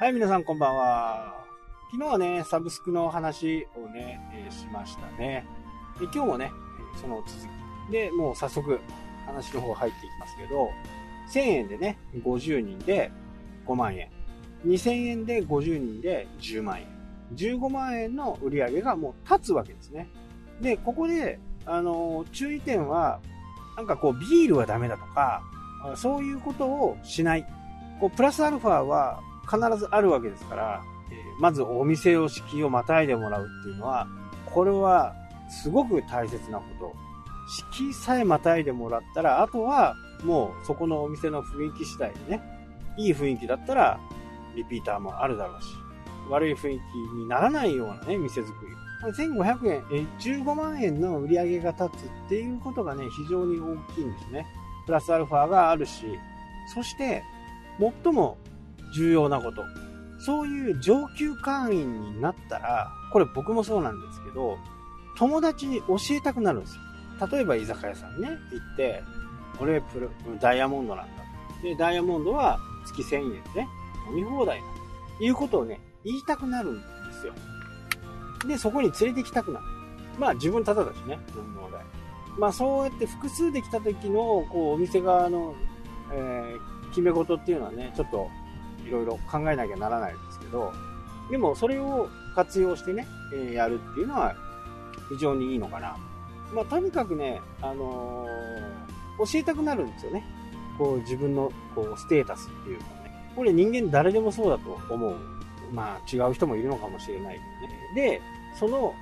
はい、皆さんこんばんは。昨日はね、サブスクの話をね、えーしましたね。で今日もね、その続き。で、もう早速話の方入っていきますけど、1000円でね、50人で5万円。2000円で50人で10万円。15万円の売り上げがもう立つわけですね。で、ここで、あのー注意点は、なんかこう、ビールはダメだとか、そういうことをしない。こう、プラスアルファは必ずあるわけですから、えーまずお店を敷居をまたいでもらうっていうのは、これはすごく大切なこと。敷居さえまたいでもらったら、あとはもうそこのお店の雰囲気次第でね、いい雰囲気だったらリピーターもあるだろうし、悪い雰囲気にならないようなね、店作り。1500円、え15万円の売り上げが立つっていうことがね、非常に大きいんですね。プラスアルファがあるし、そして、最も重要なこと。そういう上級会員になったら、これ僕もそうなんですけど、友達に教えたくなるんですよ。例えば居酒屋さんね、行って、俺プロ、ダイヤモンドなんだ。で、ダイヤモンドは月1000円でね、飲み放題だ。いうことをね、言いたくなるんですよ。で、そこに連れて行きたくなる。まあ自分ただだしね、飲み放題。まあそうやって複数できた時の、こう、お店側の、えー決め事っていうのはね、ちょっといろいろ考えなきゃならないんですけど、でもそれを活用してね、えやるっていうのは非常にいいのかな。まあとにかくね、あのー教えたくなるんですよね。こう自分のこうステータスっていうかね。これ人間誰でもそうだと思う。まあ違う人もいるのかもしれないけどね。で、その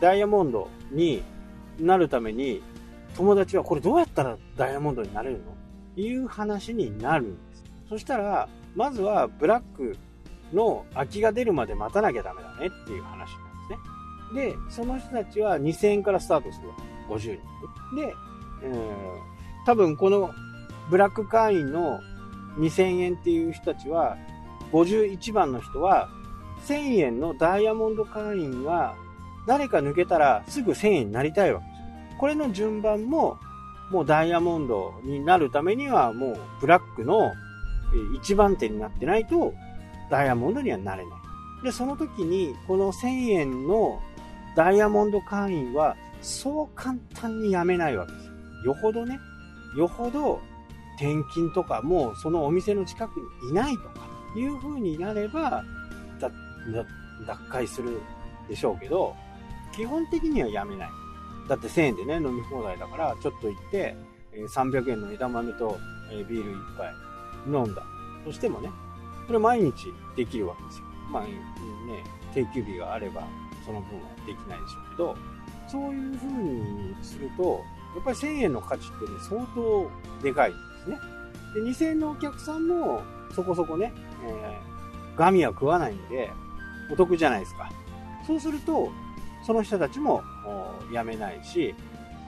ダイヤモンドになるために友達はこれどうやったらダイヤモンドになれるの？いう話になるん。そしたら、まずはブラックの空きが出るまで待たなきゃダメだねっていう話なんですね。で、その人たちは2000円からスタートするわ。50人。で、えー多分このブラック会員の2000円っていう人たちは、51番の人は、1000円のダイヤモンド会員は、誰か抜けたらすぐ1000円になりたいわけですよ。これの順番も、もうダイヤモンドになるためには、もうブラックの一番手になってないと、ダイヤモンドにはなれない。で、その時に、この1000円のダイヤモンド会員は、そう簡単に辞めないわけですよ。よほどね、よほど転勤とか、もうそのお店の近くにいないとか、いう風になれば、だ、だ、脱会するでしょうけど、基本的にはやめない。だって1000円でね、飲み放題だから、ちょっと行って、300円の枝豆と、えビール一杯飲んだとしてもね、これ毎日できるわけですよ。まあね、定休日があれば、その分はできないでしょうけど、そういう風にすると、やっぱり1000円の価値ってね、相当でかいんですね。で、2000円のお客さんも、そこそこね、えーガミは食わないんで、お得じゃないですか。そうすると、その人たちもお辞めないし、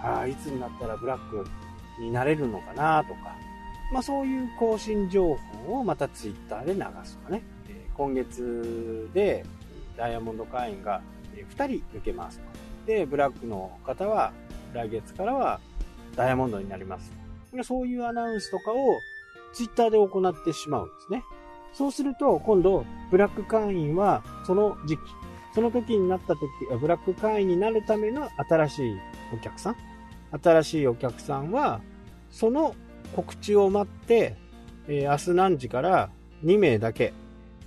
ああ、いつになったらブラックになれるのかなとか、まあそういう更新情報をまたツイッターで流すとかね。え今月でダイヤモンド会員が2人抜けますとか。で、ブラックの方は来月からはダイヤモンドになります。でそういうアナウンスとかをツイッターで行ってしまうんですね。そうすると、今度、ブラック会員は、その時期、その時になった時、ブラック会員になるための新しいお客さん新しいお客さんは、その告知を待って、えー明日何時から2名だけ、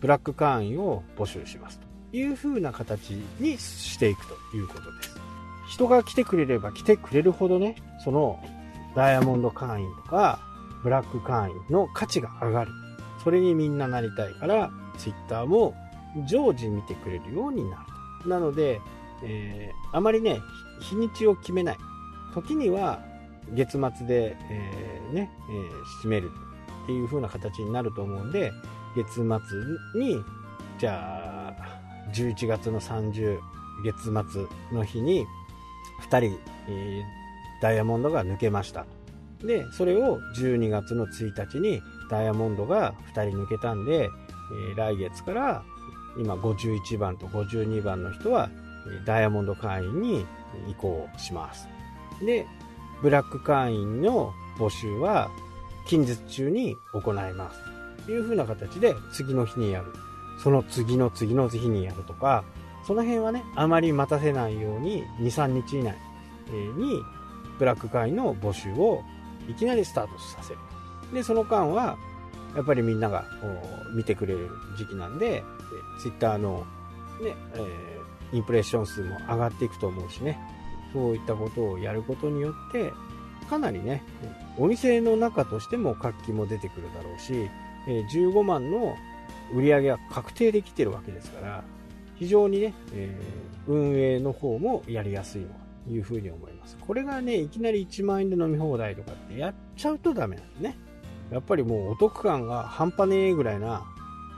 ブラック会員を募集します。という風な形にしていくということです。人が来てくれれば来てくれるほどね、そのダイヤモンド会員とか、ブラック会員の価値が上がる。それにみんななりたいから、ツイッターも常時見てくれるようになる。なので、えーあまりね、日にちを決めない。時には月末で、えーね、えー締めるっていう風な形になると思うんで、月末に、じゃあ、11月の30月末の日に、2人、えーダイヤモンドが抜けました。で、それを12月の1日にダイヤモンドが2人抜けたんで、えー来月から今51番と52番の人はダイヤモンド会員に移行します。で、ブラック会員の募集は近日中に行います。という風な形で次の日にやる。その次の次の日にやるとか、その辺はね、あまり待たせないように、2、3日以内に、ブラック会員の募集をいきなりスタートさせる。で、その間は、やっぱりみんなが見てくれる時期なんで、ツイッターのね、えー、インプレッション数も上がっていくと思うしね、そういったことをやることによって、かなりね、お店の中としても活気も出てくるだろうし、15万の売り上げは確定できてるわけですから、非常にね、えー、運営の方もやりやすいのかというふうに思います。これがね、いきなり1万円で飲み放題とかってやっちゃうとダメなんですね。やっぱりもうお得感が半端ねえぐらいな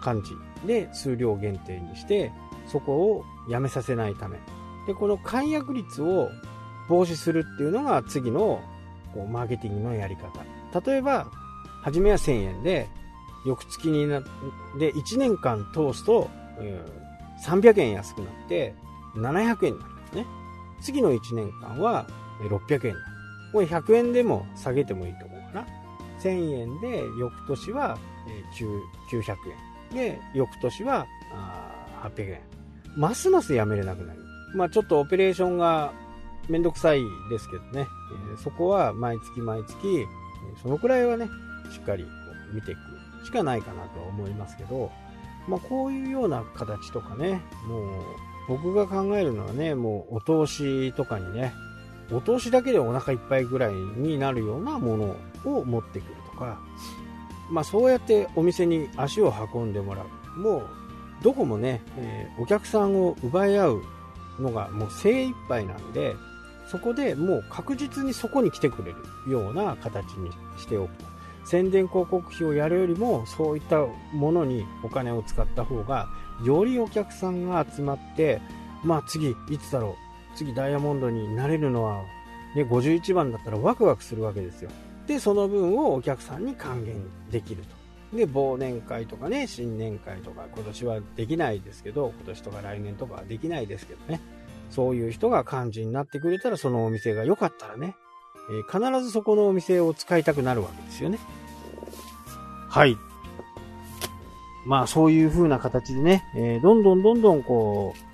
感じで数量限定にして、そこをやめさせないため。で、この解約率を防止するっていうのが次のこうマーケティングのやり方。例えば、初めは1000円で、翌月になって、1年間通すと、300円安くなって700円になるんですね。次の1年間は600円になる。これ100円でも下げてもいいと思うかな。1000円で翌年は900円。で、翌年は800円。ますますやめれなくなる。ますまあちょっとオペレーションがめんどくさいですけどね、えそこは毎月毎月、そのくらいはね、しっかり見ていくしかないかなとは思いますけど、まあこういうような形とかね、もう僕が考えるのはね、もうお通しとかにね、お通しだけでお腹いっぱいぐらいになるようなものを持ってくるとか、まあそうやってお店に足を運んでもらう。もうどこもね、えー、お客さんを奪い合うのがもう精一杯なんで、そこでもう確実にそこに来てくれるような形にしておくと。宣伝広告費をやるよりも、そういったものにお金を使った方が、よりお客さんが集まって、まあ次、いつだろう。次ダイヤモンドになれるのは、ね、51番だったらワクワクするわけですよ。で、その分をお客さんに還元できると。で、忘年会とかね、新年会とか、今年はできないですけど、今年とか来年とかはできないですけどね。そういう人が幹事になってくれたら、そのお店が良かったらね、えー、必ずそこのお店を使いたくなるわけですよね。はい。まあそういう風な形でね、えー、どんどんどんどんこう、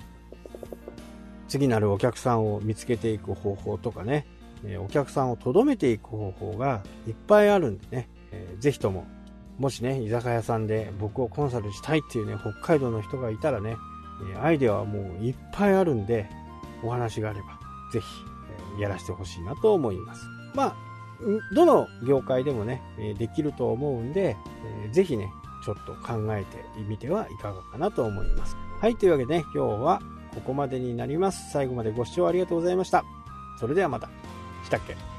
次なるお客さんを見つけていく方法とかね、え、お客さんを留めていく方法がいっぱいあるんでね、えー、ぜひとも、もしね、居酒屋さんで僕をコンサルしたいっていうね、北海道の人がいたらね、アイデアはもういっぱいあるんで、お話があれば、ぜひ、やらせてほしいなと思います。まあ、どの業界でもね、できると思うんで、ぜひね、ちょっと考えてみてはいかがかなと思います。はい、というわけでね、今日はここまでになります。最後までご視聴ありがとうございました。それではまた。したっけ？